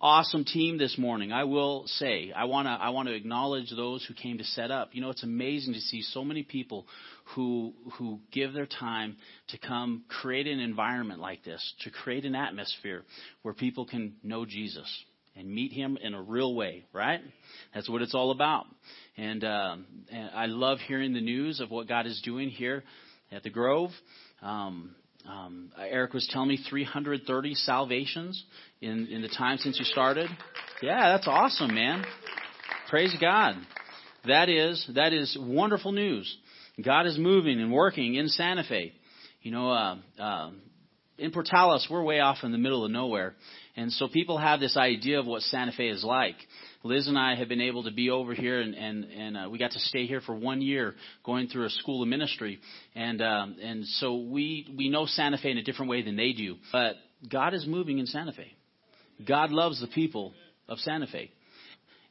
awesome team this morning. I will say, I want to I want to acknowledge those who came to set up. You know, it's amazing to see so many people who who give their time to come create an environment like this, to create an atmosphere where people can know Jesus and meet him in a real way, right? That's what it's all about. And, uh, and I love hearing the news of what God is doing here at the Grove. Um, um, Eric was telling me 330 salvations in, in the time since you started. Yeah, that's awesome, man. Praise God. That is that is wonderful news. God is moving and working in Santa Fe. You know, uh, uh, in Portales, we're way off in the middle of nowhere, and so people have this idea of what Santa Fe is like. Liz and I have been able to be over here, and and and uh, we got to stay here for one year, going through a school of ministry, and um, and so we we know Santa Fe in a different way than they do. But God is moving in Santa Fe. God loves the people of Santa Fe,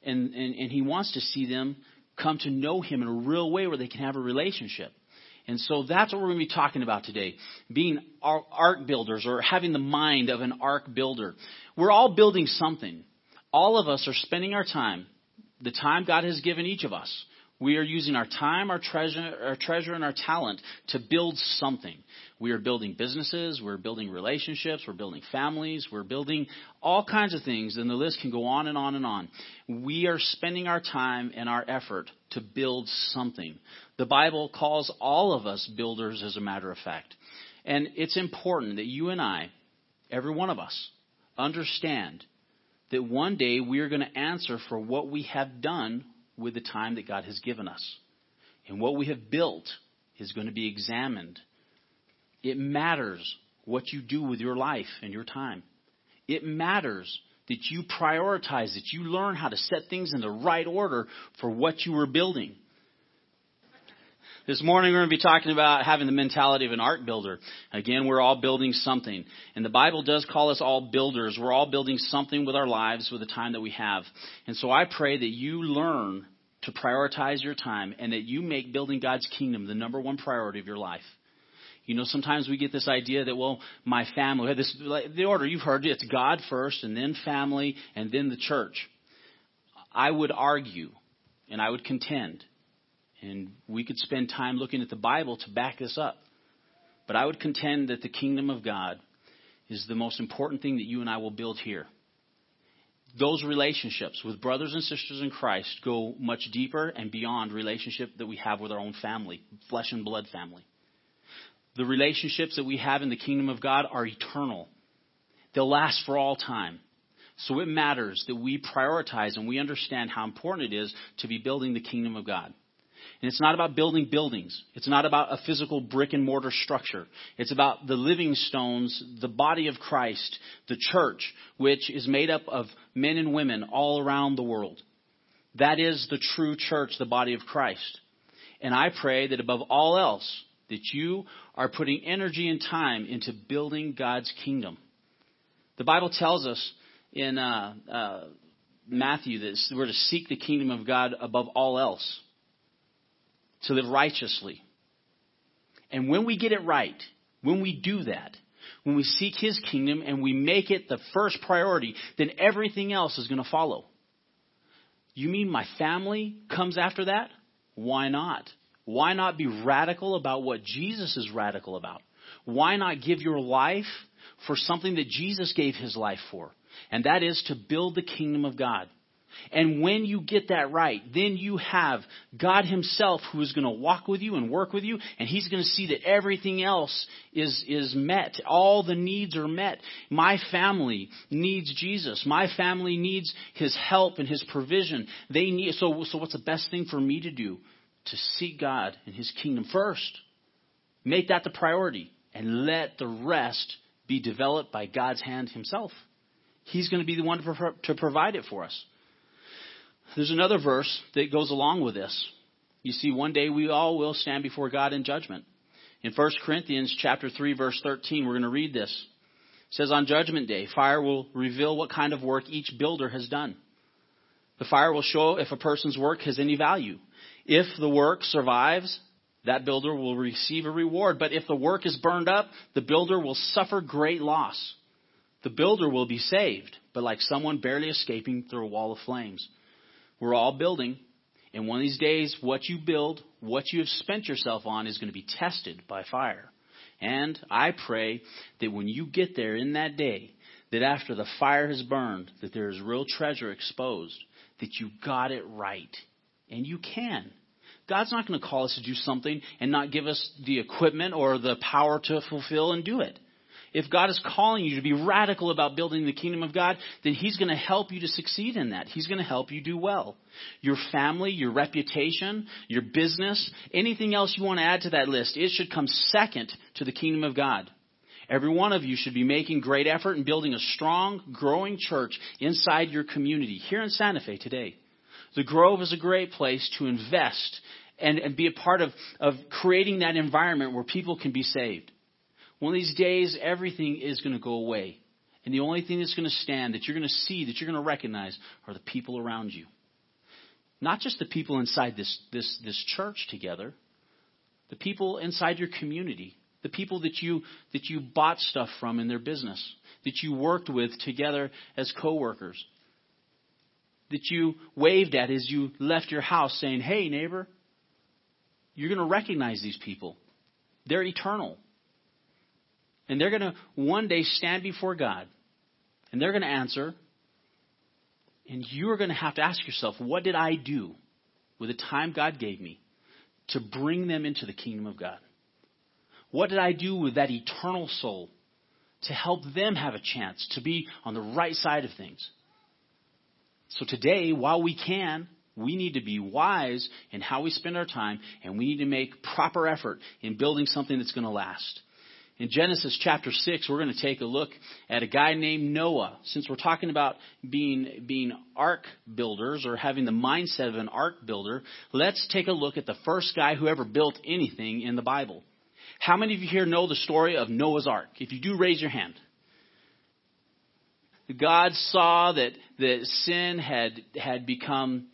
and and and He wants to see them come to know Him in a real way where they can have a relationship. And so that's what we're going to be talking about today. Being ark builders or having the mind of an ark builder. We're all building something all of us are spending our time, the time God has given each of us. We are using our time, our treasure, our treasure, and our talent to build something. We are building businesses, we're building relationships, we're building families, we're building all kinds of things, and the list can go on and on and on. We are spending our time and our effort to build something. The Bible calls all of us builders, as a matter of fact. And it's important that you and I, every one of us, understand that one day we are going to answer for what we have done with the time that God has given us. And what we have built is going to be examined. It matters what you do with your life and your time. It matters that you prioritize, that you learn how to set things in the right order for what you are building. This morning we're going to be talking about having the mentality of an ark builder. Again, we're all building something. And the Bible does call us all builders. We're all building something with our lives with the time that we have. And so I pray that you learn to prioritize your time and that you make building God's kingdom the number one priority of your life. You know, sometimes we get this idea that, well, my family, this, the order you've heard, it's God first and then family and then the church. I would argue and I would contend and we could spend time looking at the Bible to back this up. But I would contend that the kingdom of God is the most important thing that you and I will build here. Those relationships with brothers and sisters in Christ go much deeper and beyond relationship that we have with our own family, flesh and blood family. The relationships that we have in the kingdom of God are eternal. They'll last for all time. So it matters that we prioritize and we understand how important it is to be building the kingdom of God. And it's not about building buildings. It's not about a physical brick and mortar structure. It's about the living stones, the body of Christ, the church, which is made up of men and women all around the world. That is the true church, the body of Christ. And I pray that above all else, that you are putting energy and time into building God's kingdom. The Bible tells us in uh, uh, Matthew that we're to seek the kingdom of God above all else to live righteously. And when we get it right, when we do that, when we seek His kingdom and we make it the first priority, then everything else is going to follow. You mean my family comes after that? Why not? Why not be radical about what Jesus is radical about? Why not give your life for something that Jesus gave his life for? And that is to build the kingdom of God. And when you get that right, then you have God Himself who is going to walk with you and work with you, and He's going to see that everything else is, is met. All the needs are met. My family needs Jesus. My family needs His help and His provision. They need, so, so what's the best thing for me to do? To seek God and His kingdom first. Make that the priority, and let the rest be developed by God's hand Himself. He's going to be the one to provide it for us. There's another verse that goes along with this. You see, one day we all will stand before God in judgment. In 1 Corinthians chapter 3 verse 13, we're going to read this. It says, On judgment day, fire will reveal what kind of work each builder has done. The fire will show if a person's work has any value. If the work survives, that builder will receive a reward. But if the work is burned up, the builder will suffer great loss. The builder will be saved, but like someone barely escaping through a wall of flames. We're all building, and one of these days, what you build, what you have spent yourself on, is going to be tested by fire. And I pray that when you get there in that day, that after the fire has burned, that there is real treasure exposed, that you got it right. And you can. God's not going to call us to do something and not give us the equipment or the power to fulfill and do it. If God is calling you to be radical about building the kingdom of God, then He's going to help you to succeed in that. He's going to help you do well. Your family, your reputation, your business, anything else you want to add to that list, it should come second to the kingdom of God. Every one of you should be making great effort in building a strong, growing church inside your community here in Santa Fe today. The Grove is a great place to invest and, and be a part of, of creating that environment where people can be saved. One of these days, everything is going to go away. And the only thing that's going to stand, that you're going to see, that you're going to recognize, are the people around you. Not just the people inside this, this, this church together, the people inside your community, the people that you, that you bought stuff from in their business, that you worked with together as coworkers, that you waved at as you left your house saying, Hey, neighbor, you're going to recognize these people. They're eternal. And they're going to one day stand before God. And they're going to answer. And you're going to have to ask yourself, what did I do with the time God gave me to bring them into the kingdom of God? What did I do with that eternal soul to help them have a chance to be on the right side of things? So today, while we can, we need to be wise in how we spend our time, and we need to make proper effort in building something that's going to last. In Genesis chapter 6, we're going to take a look at a guy named Noah. Since we're talking about being, being ark builders or having the mindset of an ark builder, let's take a look at the first guy who ever built anything in the Bible. How many of you here know the story of Noah's ark? If you do, raise your hand. God saw that, that sin had, had become,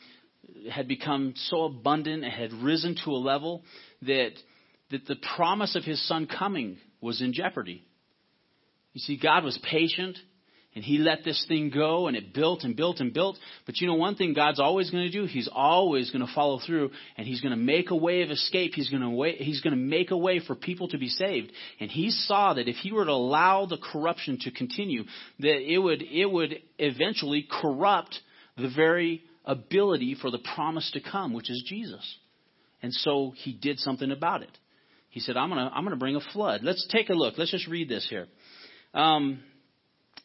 had become so abundant, it had risen to a level that, that the promise of his son coming was in jeopardy. You see, God was patient and he let this thing go and it built and built and built. But you know one thing God's always going to do? He's always going to follow through and he's going to make a way of escape. He's going to he's going to make a way for people to be saved. And he saw that if he were to allow the corruption to continue, that it would, it would eventually corrupt the very ability for the promise to come, which is Jesus. And so he did something about it. He said, I'm going to I'm going to bring a flood. Let's take a look. Let's just read this here. Um,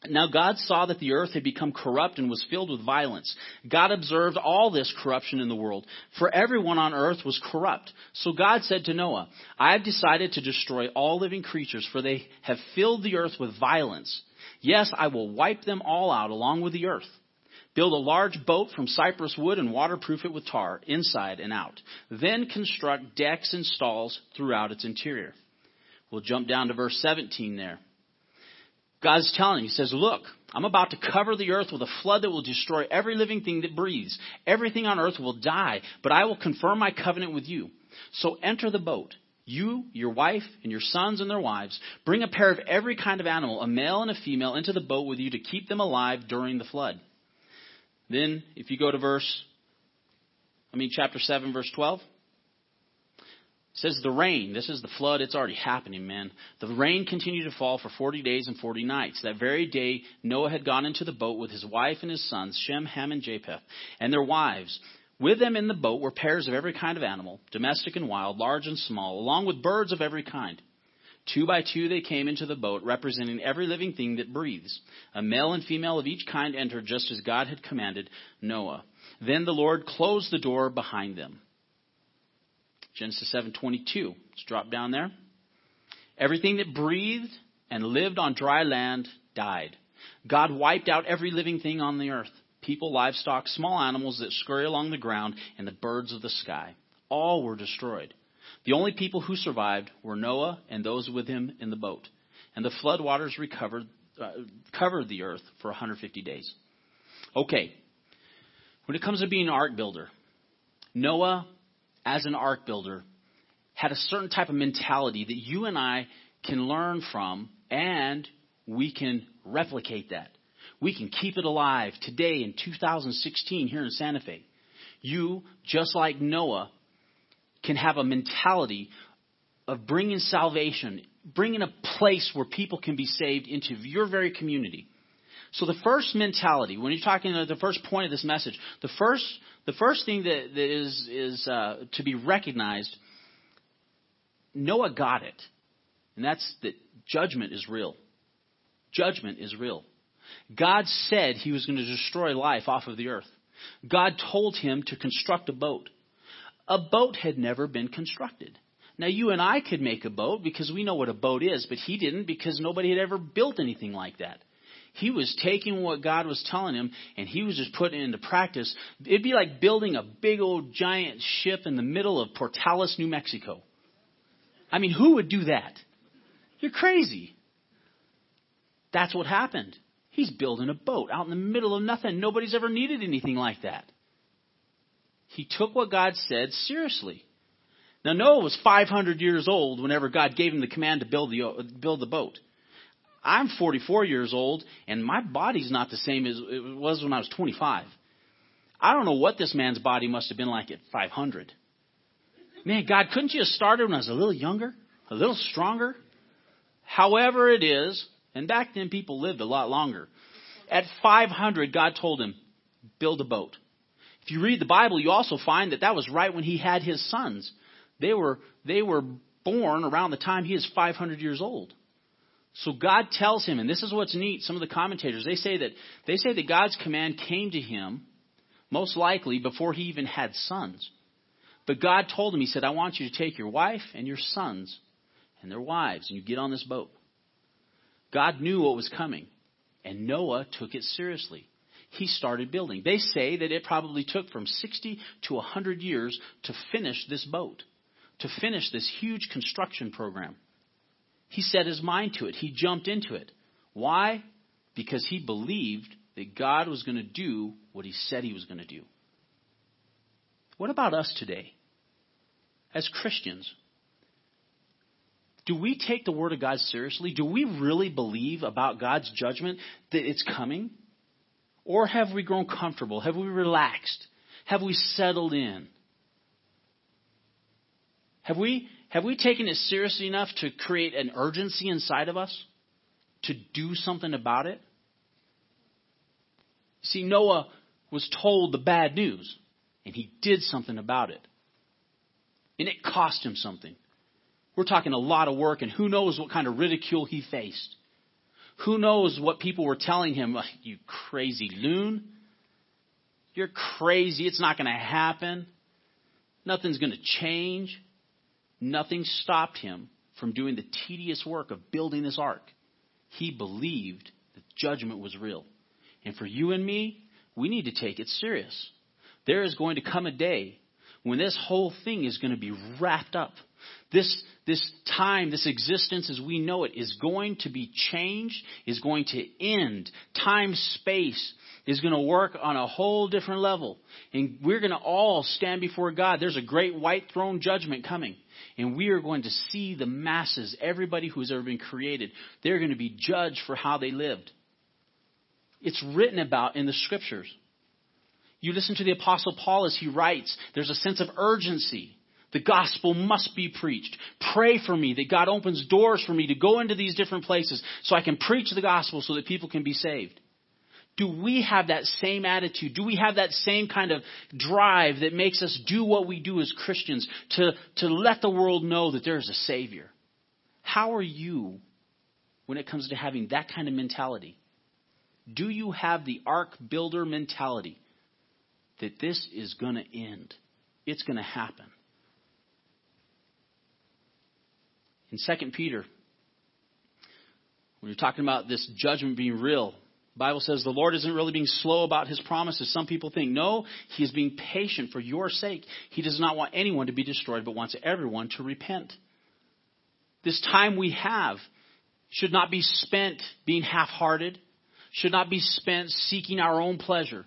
now God saw that the earth had become corrupt and was filled with violence. God observed all this corruption in the world, for everyone on earth was corrupt. So God said to Noah, I have decided to destroy all living creatures, for they have filled the earth with violence. Yes, I will wipe them all out along with the earth. Build a large boat from cypress wood and waterproof it with tar, inside and out. Then construct decks and stalls throughout its interior. We'll jump down to verse 17 there. God's telling He says, Look, I'm about to cover the earth with a flood that will destroy every living thing that breathes. Everything on earth will die, but I will confirm my covenant with you. So enter the boat. You, your wife, and your sons and their wives. Bring a pair of every kind of animal, a male and a female, into the boat with you to keep them alive during the flood. Then, if you go to verse, I mean, chapter 7, verse 12, it says the rain, this is the flood, it's already happening, man. The rain continued to fall for 40 days and 40 nights. That very day, Noah had gone into the boat with his wife and his sons, Shem, Ham, and Japheth, and their wives. With them in the boat were pairs of every kind of animal, domestic and wild, large and small, along with birds of every kind. Two by two they came into the boat, representing every living thing that breathes. A male and female of each kind entered just as God had commanded Noah. Then the Lord closed the door behind them. Genesis 7:22. Let's drop down there. Everything that breathed and lived on dry land died. God wiped out every living thing on the earth. People, livestock, small animals that scurry along the ground, and the birds of the sky. All were destroyed. The only people who survived were Noah and those with him in the boat. And the flood waters recovered, uh, covered the earth for 150 days. Okay. When it comes to being an ark builder, Noah, as an ark builder, had a certain type of mentality that you and I can learn from and we can replicate that. We can keep it alive today in 2016 here in Santa Fe. You, just like Noah, can have a mentality of bringing salvation, bringing a place where people can be saved into your very community. So the first mentality, when you're talking the first point of this message, the first the first thing that, that is is uh, to be recognized. Noah got it, and that's that judgment is real. Judgment is real. God said He was going to destroy life off of the earth. God told him to construct a boat. A boat had never been constructed. Now, you and I could make a boat because we know what a boat is, but he didn't because nobody had ever built anything like that. He was taking what God was telling him and he was just putting it into practice. It'd be like building a big old giant ship in the middle of Portales, New Mexico. I mean, who would do that? You're crazy. That's what happened. He's building a boat out in the middle of nothing. Nobody's ever needed anything like that. He took what God said seriously. Now Noah was 500 years old whenever God gave him the command to build the build the boat. I'm 44 years old and my body's not the same as it was when I was 25. I don't know what this man's body must have been like at 500. Man, God, couldn't you have started when I was a little younger, a little stronger? However it is, and back then people lived a lot longer. At 500, God told him, build a boat. If you read the Bible, you also find that that was right when he had his sons. They were, they were born around the time he is 500 years old. So God tells him, and this is what's neat, some of the commentators, they say that, they say that God's command came to him most likely before he even had sons. But God told him, He said, I want you to take your wife and your sons and their wives, and you get on this boat. God knew what was coming, and Noah took it seriously. He started building. They say that it probably took from 60 to 100 years to finish this boat, to finish this huge construction program. He set his mind to it. He jumped into it. Why? Because he believed that God was going to do what he said he was going to do. What about us today? As Christians, do we take the Word of God seriously? Do we really believe about God's judgment that it's coming? Or have we grown comfortable? Have we relaxed? Have we settled in? Have we, have we taken it seriously enough to create an urgency inside of us to do something about it? See, Noah was told the bad news, and he did something about it. And it cost him something. We're talking a lot of work, and who knows what kind of ridicule he faced. Who knows what people were telling him? You crazy loon. You're crazy. It's not going to happen. Nothing's going to change. Nothing stopped him from doing the tedious work of building this ark. He believed that judgment was real. And for you and me, we need to take it serious. There is going to come a day when this whole thing is going to be wrapped up. This, this time, this existence as we know it is going to be changed, is going to end. Time, space is going to work on a whole different level. And we're going to all stand before God. There's a great white throne judgment coming. And we are going to see the masses, everybody who's ever been created, they're going to be judged for how they lived. It's written about in the scriptures. You listen to the Apostle Paul as he writes, there's a sense of urgency. The gospel must be preached. Pray for me that God opens doors for me to go into these different places so I can preach the gospel so that people can be saved. Do we have that same attitude? Do we have that same kind of drive that makes us do what we do as Christians to, to let the world know that there is a Savior? How are you when it comes to having that kind of mentality? Do you have the ark builder mentality? that this is going to end. It's going to happen. In 2 Peter, when you're talking about this judgment being real, the Bible says the Lord isn't really being slow about his promises. Some people think, no, he is being patient for your sake. He does not want anyone to be destroyed, but wants everyone to repent. This time we have should not be spent being half hearted, should not be spent seeking our own pleasure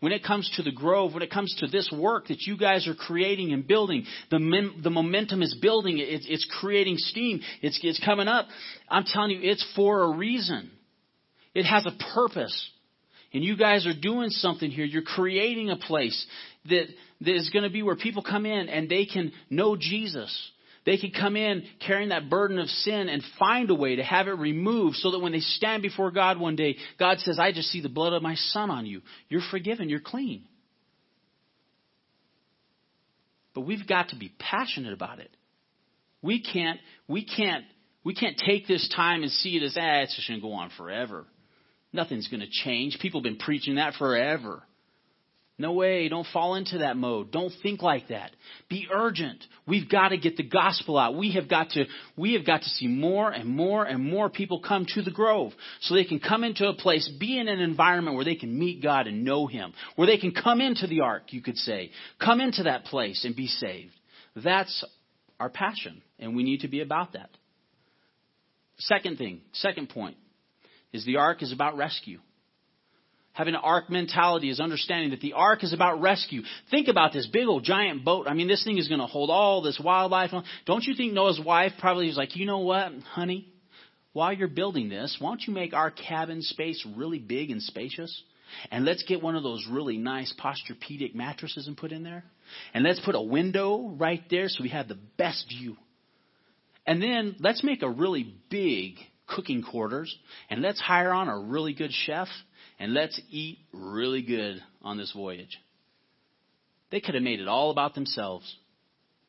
when it comes to the Grove, when it comes to this work that you guys are creating and building, the, the momentum is building. It's, it's creating steam. It's, it's coming up. I'm telling you, it's for a reason. It has a purpose. And you guys are doing something here. You're creating a place that, that is going to be where people come in and they can know Jesus. They can come in carrying that burden of sin and find a way to have it removed so that when they stand before God one day, God says, I just see the blood of my son on you. You're forgiven. You're clean. But we've got to be passionate about it. We can't, we can't, we can't take this time and see it as, ah, it's just going to go on forever. Nothing's going to change. People have been preaching that forever. No way. Don't fall into that mode. Don't think like that. Be urgent. We've got to get the gospel out. We have got to, we have got to see more and more and more people come to the grove so they can come into a place, be in an environment where they can meet God and know Him, where they can come into the ark, you could say, come into that place and be saved. That's our passion, and we need to be about that. Second thing, second point, is the ark is about rescue. Having an ark mentality is understanding that the ark is about rescue. Think about this big old giant boat. I mean, this thing is going to hold all this wildlife. Don't you think Noah's wife probably was like, you know what, honey? While you're building this, why don't you make our cabin space really big and spacious? And let's get one of those really nice Posturepedic mattresses and put in there. And let's put a window right there so we have the best view. And then let's make a really big cooking quarters and let's hire on a really good chef and let's eat really good on this voyage. They could have made it all about themselves,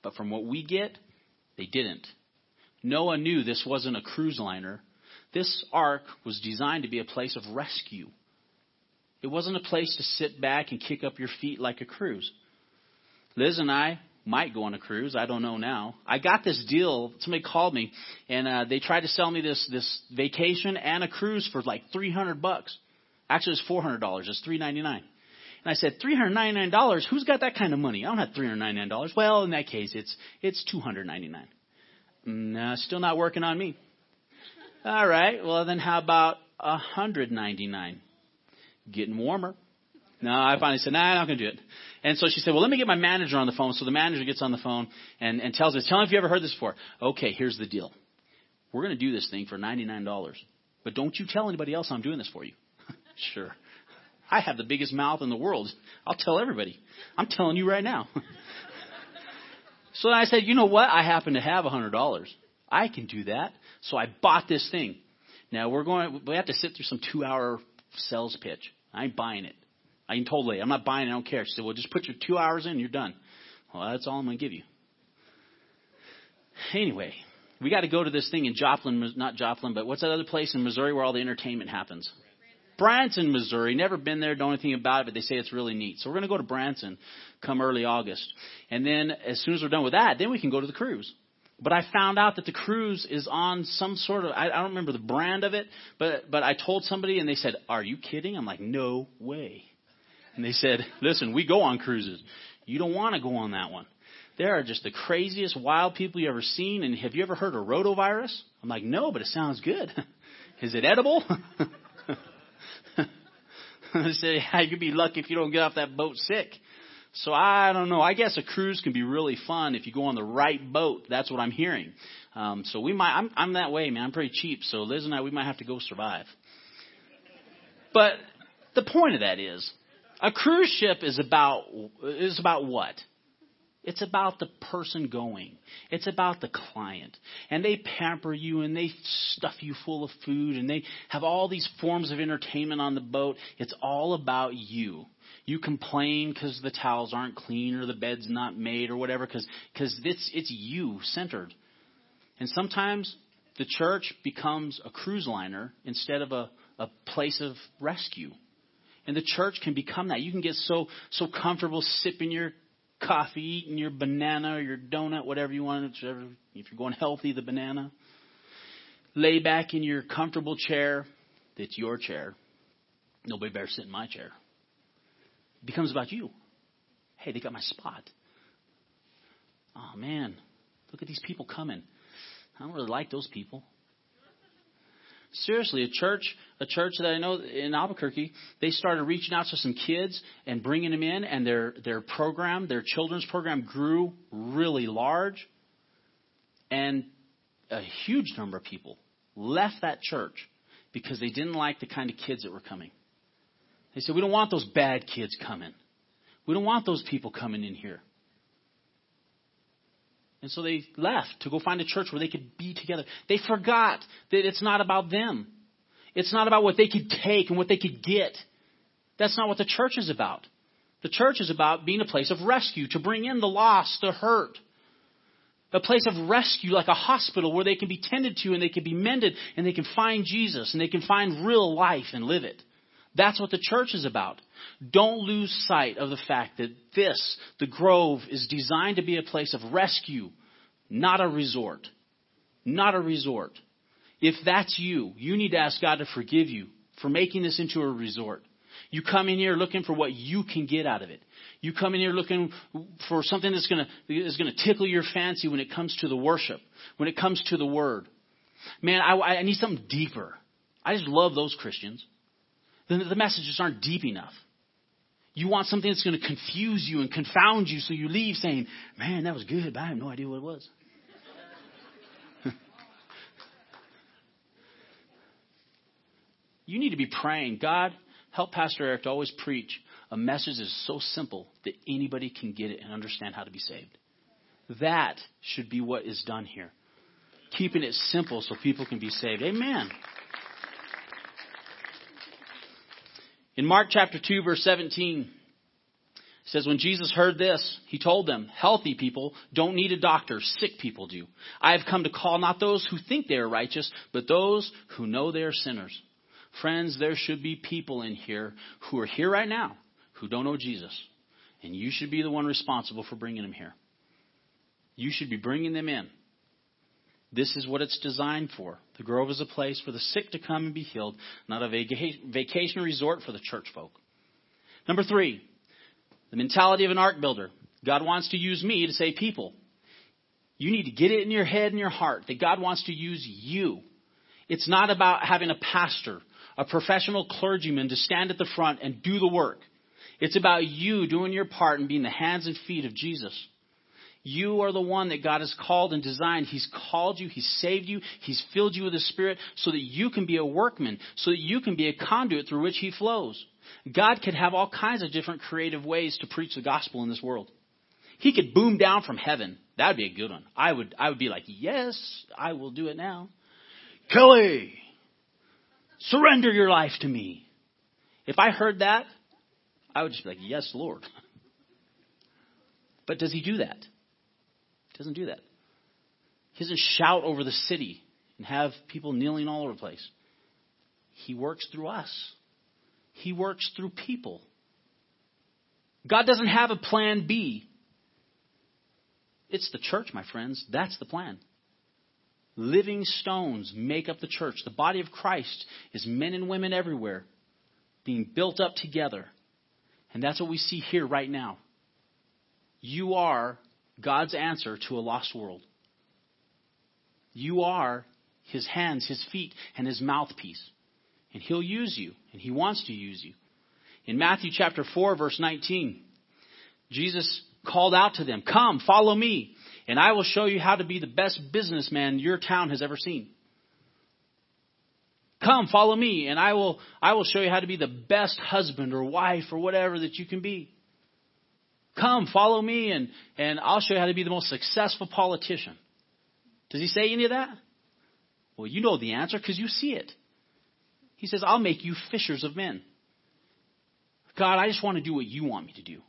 but from what we get, they didn't. Noah knew this wasn't a cruise liner. This ark was designed to be a place of rescue. It wasn't a place to sit back and kick up your feet like a cruise. Liz and I might go on a cruise. I don't know now. I got this deal. Somebody called me, and uh, they tried to sell me this this vacation and a cruise for like three hundred bucks. Actually, it's four hundred dollars. It's three ninety nine. And I said, three hundred ninety nine dollars. Who's got that kind of money? I don't have three hundred ninety nine dollars. Well, in that case, it's it's two hundred ninety nine. Nah, still not working on me. All right. Well, then how about a hundred ninety nine? Getting warmer. No, I finally said, nah, I'm not going to do it. And so she said, well, let me get my manager on the phone. So the manager gets on the phone and, and tells us, tell him if you ever heard this before. Okay, here's the deal. We're going to do this thing for $99. But don't you tell anybody else I'm doing this for you. Sure. I have the biggest mouth in the world. I'll tell everybody. I'm telling you right now. so I said, you know what? I happen to have hundred dollars. I can do that. So I bought this thing. Now we're going, we have to sit through some two hour sales pitch. I ain't buying it. I can totally, I'm not buying. I don't care. She said, well, just put your two hours in. You're done. Well, that's all I'm going to give you. Anyway, we got to go to this thing in Joplin, not Joplin, but what's that other place in Missouri where all the entertainment happens? Branson, Missouri. Never been there, don't know anything about it, but they say it's really neat. So we're going to go to Branson come early August. And then as soon as we're done with that, then we can go to the cruise. But I found out that the cruise is on some sort of, I, I don't remember the brand of it, but, but I told somebody and they said, are you kidding? I'm like, no way. And they said, listen, we go on cruises. You don't want to go on that one. There are just the craziest wild people you ever seen. And have you ever heard of rotavirus? I'm like, no, but it sounds good. Is it edible? I say, yeah, you'd be lucky if you don't get off that boat sick. So I don't know. I guess a cruise can be really fun if you go on the right boat. That's what I'm hearing. Um, so we might. I'm, I'm that way, man. I'm pretty cheap. So Liz and I, we might have to go survive. But the point of that is, a cruise ship is about is about what? It's about the person going. It's about the client. And they pamper you and they stuff you full of food and they have all these forms of entertainment on the boat. It's all about you. You complain because the towels aren't clean or the bed's not made or whatever because cause it's, it's you centered. And sometimes the church becomes a cruise liner instead of a, a place of rescue. And the church can become that. You can get so so comfortable sipping your coffee, eating your banana or your donut, whatever you want. If you're going healthy, the banana. Lay back in your comfortable chair. That's your chair. Nobody better sit in my chair. It becomes about you. Hey, they got my spot. Oh man, look at these people coming. I don't really like those people. Seriously, a church, a church that I know in Albuquerque, they started reaching out to some kids and bringing them in, and their their program, their children's program, grew really large, and a huge number of people left that church because they didn't like the kind of kids that were coming. They said, We don't want those bad kids coming. We don't want those people coming in here. And so they left to go find a church where they could be together. They forgot that it's not about them. It's not about what they could take and what they could get. That's not what the church is about. The church is about being a place of rescue, to bring in the lost, the hurt. A place of rescue, like a hospital where they can be tended to and they can be mended and they can find Jesus and they can find real life and live it. That's what the church is about. Don't lose sight of the fact that this, the Grove, is designed to be a place of rescue, not a resort. Not a resort. If that's you, you need to ask God to forgive you for making this into a resort. You come in here looking for what you can get out of it. You come in here looking for something that's going to tickle your fancy when it comes to the worship, when it comes to the word. Man, I, I need something deeper. I just love those Christians. The, the messages aren't deep enough. You want something that's going to confuse you and confound you, so you leave saying, "Man, that was good, but I have no idea what it was." you need to be praying, God, help Pastor Eric to always preach a message that's so simple that anybody can get it and understand how to be saved. That should be what is done here. Keeping it simple so people can be saved. Amen. In Mark chapter 2 verse 17, it says, when Jesus heard this, he told them, healthy people don't need a doctor, sick people do. I have come to call not those who think they are righteous, but those who know they are sinners. Friends, there should be people in here who are here right now who don't know Jesus. And you should be the one responsible for bringing them here. You should be bringing them in. This is what it's designed for. The Grove is a place for the sick to come and be healed, not a vacation resort for the church folk. Number three, the mentality of an ark builder. God wants to use me to save people. You need to get it in your head and your heart that God wants to use you. It's not about having a pastor a professional clergyman to stand at the front and do the work. It's about you doing your part and being the hands and feet of Jesus. You are the one that God has called and designed. He's called you. He's saved you. He's filled you with the Spirit so that you can be a workman, so that you can be a conduit through which He flows. God could have all kinds of different creative ways to preach the gospel in this world. He could boom down from heaven. That would be a good one. I would, I would be like, yes, I will do it now. Kelly, Surrender your life to me. If I heard that, I would just be like, Yes, Lord. But does he do that? Doesn't do that. He doesn't shout over the city and have people kneeling all over the place. He works through us. He works through people. God doesn't have a plan B. It's the church, my friends. That's the plan. Living stones make up the church. The body of Christ is men and women everywhere being built up together. And that's what we see here right now. You are God's answer to a lost world. You are his hands, his feet, and his mouthpiece. And he'll use you, and he wants to use you. In Matthew chapter 4, verse 19, Jesus called out to them, Come, follow me and I will show you how to be the best businessman your town has ever seen. Come, follow me, and I will, I will show you how to be the best husband or wife or whatever that you can be. Come, follow me, and, and I'll show you how to be the most successful politician. Does he say any of that? Well, you know the answer because you see it. He says, I'll make you fishers of men. God, I just want to do what you want me to do.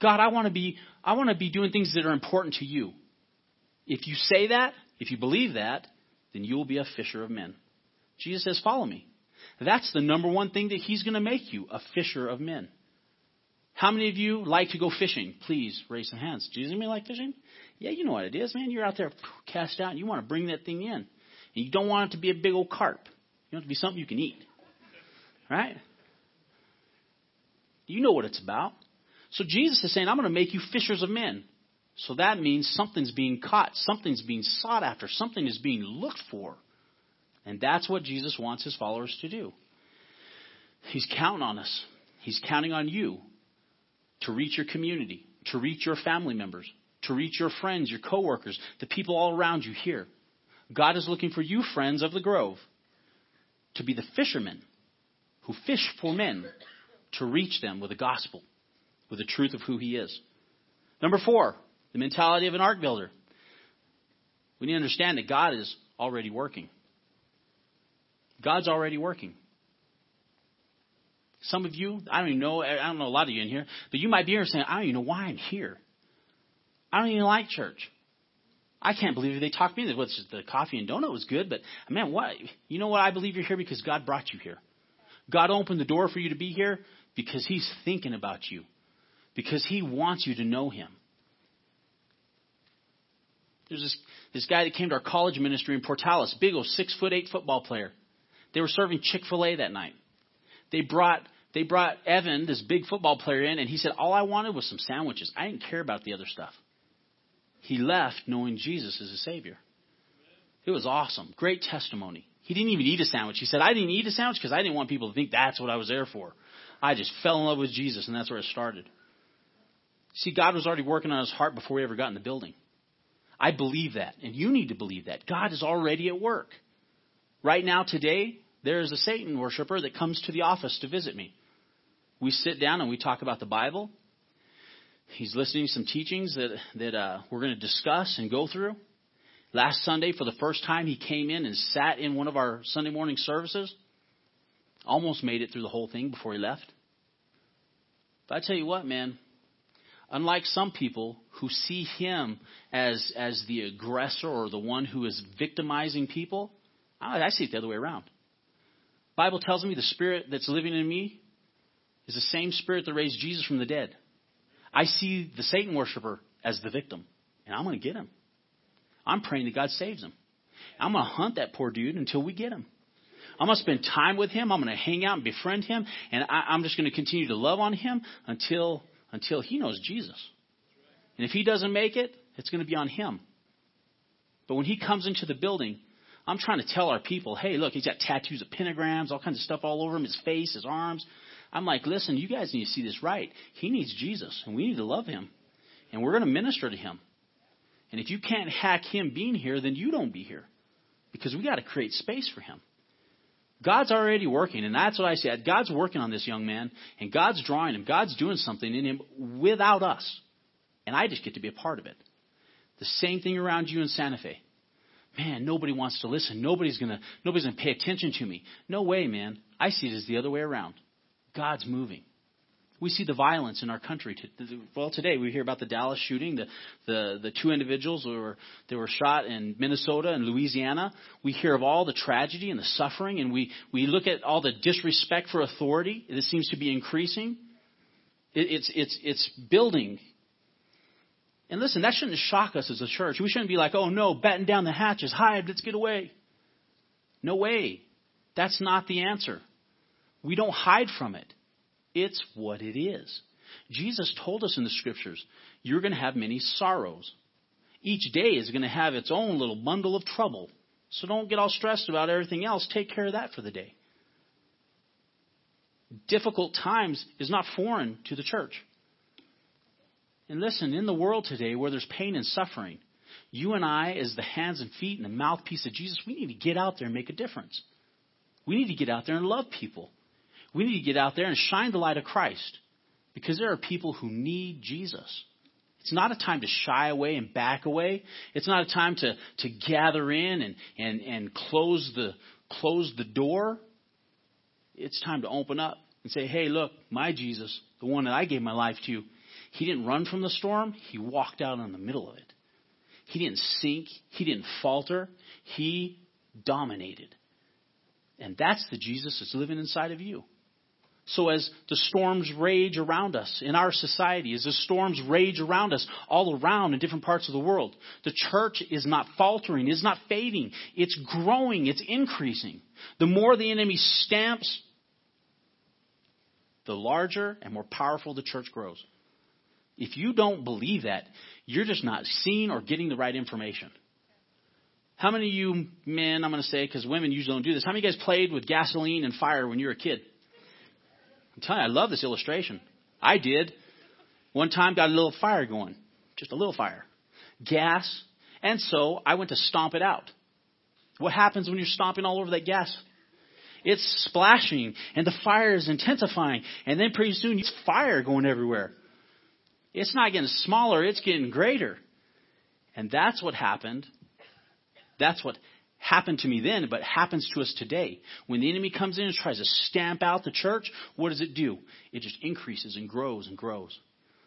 God, I want to be, I want to be doing things that are important to you. If you say that, if you believe that, then you will be a fisher of men. Jesus says, follow me. That's the number one thing that he's going to make you, a fisher of men. How many of you like to go fishing? Please raise some hands. Do you like fishing? Yeah, you know what it is, man. You're out there cast out and you want to bring that thing in. And you don't want it to be a big old carp. You want it to be something you can eat. Right? You know what it's about. So Jesus is saying, I'm going to make you fishers of men. So that means something's being caught, something's being sought after, something is being looked for. And that's what Jesus wants his followers to do. He's counting on us. He's counting on you to reach your community, to reach your family members, to reach your friends, your coworkers, the people all around you here. God is looking for you, friends of the Grove, to be the fishermen who fish for men to reach them with the gospel, with the truth of who he is. Number four, the mentality of an ark builder. We need to understand that God is already working. God's already working. Some of you, I don't even know, I don't know a lot of you in here, but you might be here saying, I don't even know why I'm here. I don't even like church. I can't believe they talked me. What's the coffee and donut was good, but man, what? You know what? I believe you're here because God brought you here. God opened the door for you to be here because He's thinking about you, because He wants you to know Him. There's this, this guy that came to our college ministry in Portales, big old six foot eight football player. They were serving Chick fil A that night. They brought they brought Evan, this big football player, in, and he said, All I wanted was some sandwiches. I didn't care about the other stuff. He left knowing Jesus as a Savior. It was awesome. Great testimony. He didn't even eat a sandwich. He said, I didn't eat a sandwich because I didn't want people to think that's what I was there for. I just fell in love with Jesus, and that's where it started. See, God was already working on his heart before we ever got in the building. I believe that, and you need to believe that. God is already at work. Right now, today, there is a Satan worshiper that comes to the office to visit me. We sit down and we talk about the Bible. He's listening to some teachings that, that uh, we're going to discuss and go through. Last Sunday, for the first time, he came in and sat in one of our Sunday morning services. Almost made it through the whole thing before he left. But I tell you what, man, unlike some people who see him as, as the aggressor or the one who is victimizing people, I, I see it the other way around. Bible tells me the spirit that's living in me is the same spirit that raised Jesus from the dead. I see the Satan worshiper as the victim, and I'm going to get him. I'm praying that God saves him. I'm going to hunt that poor dude until we get him. I'm going to spend time with him. I'm going to hang out and befriend him, and I, am just going to continue to love on him until until he knows Jesus. And if he doesn't make it, it's going to be on him. But when he comes into the building, I'm trying to tell our people, hey, look, he's got tattoos of pentagrams, all kinds of stuff all over him, his face, his arms. I'm like, listen, you guys need to see this right. He needs Jesus, and we need to love him. And we're going to minister to him. And if you can't hack him being here, then you don't be here. Because we got to create space for him. God's already working, and that's what I said. God's working on this young man, and God's drawing him. God's doing something in him without us. And I just get to be a part of it. The same thing around you in Santa Fe. Man, nobody wants to listen. Nobody's gonna nobody's gonna pay attention to me. No way, man. I see it as the other way around. God's moving. We see the violence in our country. Well, today we hear about the Dallas shooting, the, the, the two individuals who were, that were shot in Minnesota and Louisiana. We hear of all the tragedy and the suffering, and we, we look at all the disrespect for authority that seems to be increasing. It, it's, it's, it's building. And listen, that shouldn't shock us as a church. We shouldn't be like, oh no, batten down the hatches, hide, let's get away. No way. That's not the answer. We don't hide from it. It's what it is. Jesus told us in the scriptures, you're going to have many sorrows. Each day is going to have its own little bundle of trouble. So don't get all stressed about everything else. Take care of that for the day. Difficult times is not foreign to the church. And listen, in the world today where there's pain and suffering, you and I, as the hands and feet and the mouthpiece of Jesus, we need to get out there and make a difference. We need to get out there and love people. We need to get out there and shine the light of Christ because there are people who need Jesus. It's not a time to shy away and back away. It's not a time to, to gather in and, and, and close the close the door. It's time to open up and say, Hey, look, my Jesus, the one that I gave my life to, he didn't run from the storm, he walked out in the middle of it. He didn't sink, he didn't falter, he dominated. And that's the Jesus that's living inside of you. So as the storms rage around us in our society, as the storms rage around us all around in different parts of the world, the church is not faltering, is not fading. It's growing, it's increasing. The more the enemy stamps, the larger and more powerful the church grows. If you don't believe that, you're just not seeing or getting the right information. How many of you men, I'm going to say, because women usually don't do this, how many of you guys played with gasoline and fire when you were a kid? I'm telling you, I love this illustration. I did. One time got a little fire going. Just a little fire. Gas. And so I went to stomp it out. What happens when you're stomping all over that gas? It's splashing and the fire is intensifying and then pretty soon it's fire going everywhere. It's not getting smaller, it's getting greater. And that's what happened. That's what happened to me then, but happens to us today. When the enemy comes in and tries to stamp out the church, what does it do? It just increases and grows and grows.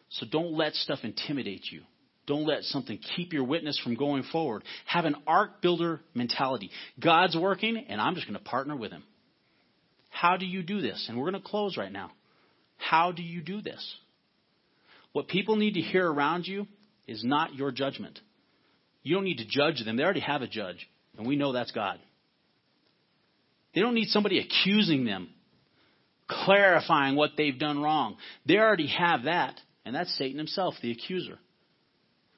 So don't let stuff intimidate you. Don't let something keep your witness from going forward. Have an ark builder mentality. God's working, and I'm just going to partner with him. How do you do this? And we're going to close right now. How do you do this? What people need to hear around you is not your judgment. You don't need to judge them. They already have a judge, and we know that's God. They don't need somebody accusing them, clarifying what they've done wrong. They already have that, and that's Satan himself, the accuser.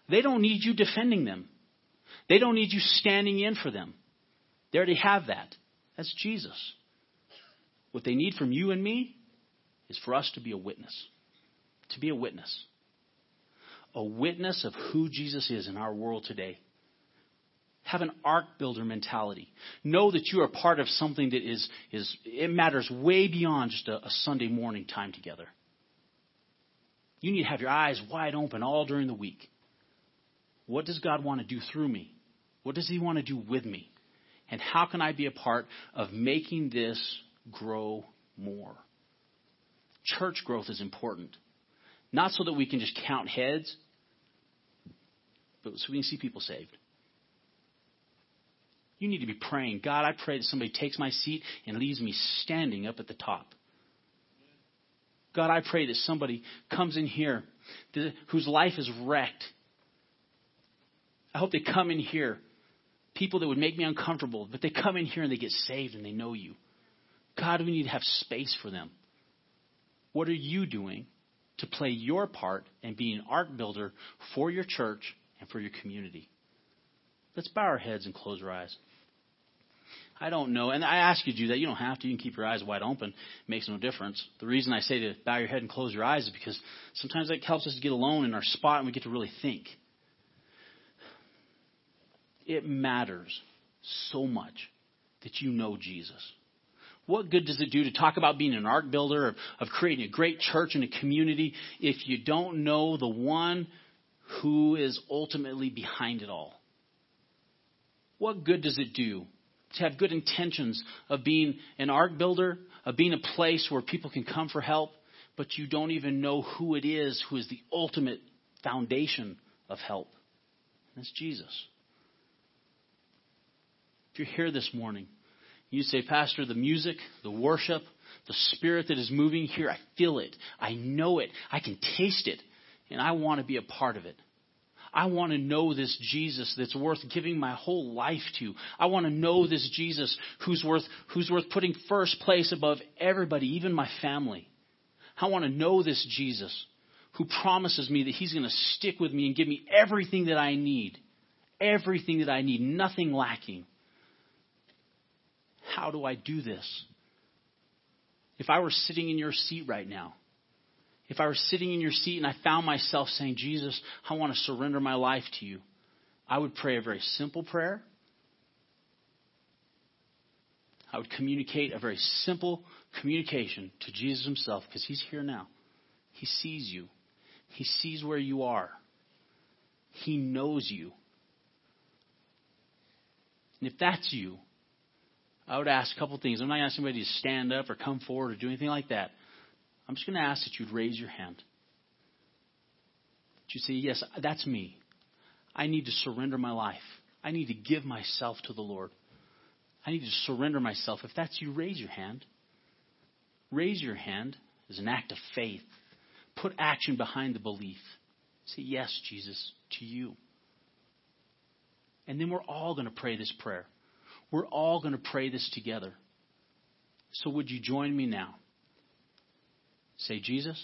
They don't need you defending them. They don't need you standing in for them. They already have that. That's Jesus. What they need from you and me is for us to be a witness. To be a witness. A witness of who Jesus is in our world today. Have an ark builder mentality. Know that you are part of something that is, is it matters way beyond just a, a Sunday morning time together. You need to have your eyes wide open all during the week. What does God want to do through me? What does He want to do with me? And how can I be a part of making this grow more? Church growth is important. Not so that we can just count heads, but so we can see people saved. You need to be praying, God, I pray that somebody takes my seat and leaves me standing up at the top. God, I pray that somebody comes in here whose life is wrecked I hope they come in here. People that would make me uncomfortable, but they come in here and they get saved and they know you. God, we need to have space for them. What are you doing to play your part and be an ark builder for your church and for your community? Let's bow our heads and close our eyes. I don't know. And I ask you to do that. You don't have to. You can keep your eyes wide open. It makes no difference. The reason I say to bow your head and close your eyes is because sometimes that helps us to get alone in our spot and we get to really think it matters so much that you know Jesus. What good does it do to talk about being an ark builder, of, of creating a great church and a community, if you don't know the one who is ultimately behind it all? What good does it do to have good intentions of being an ark builder, of being a place where people can come for help, but you don't even know who it is who is the ultimate foundation of help? And that's Jesus. If you're here this morning, you say, Pastor, the music, the worship, the spirit that is moving here, I feel it. I know it. I can taste it. And I want to be a part of it. I want to know this Jesus that's worth giving my whole life to. I want to know this Jesus who's worth, who's worth putting first place above everybody, even my family. I want to know this Jesus who promises me that he's going to stick with me and give me everything that I need. Everything that I need, nothing lacking. How do I do this? If I were sitting in your seat right now, if I were sitting in your seat and I found myself saying, Jesus, I want to surrender my life to you, I would pray a very simple prayer. I would communicate a very simple communication to Jesus himself because he's here now. He sees you. He sees where you are. He knows you. And if that's you, I would ask a couple things. I'm not going to ask anybody to stand up or come forward or do anything like that. I'm just going to ask that you'd raise your hand. That you say, Yes, that's me. I need to surrender my life. I need to give myself to the Lord. I need to surrender myself. If that's you, raise your hand. Raise your hand as an act of faith. Put action behind the belief. Say, Yes, Jesus, to you. And then we're all going to pray this prayer. We're all going to pray this together. So would you join me now? Say, Jesus,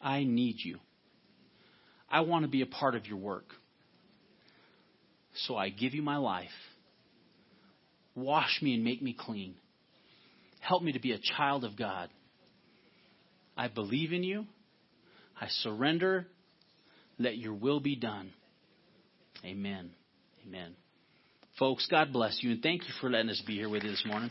I need you. I want to be a part of your work. So I give you my life. Wash me and make me clean. Help me to be a child of God. I believe in you. I surrender. Let your will be done. Amen. Amen. Folks, God bless you, and thank you for letting us be here with you this morning.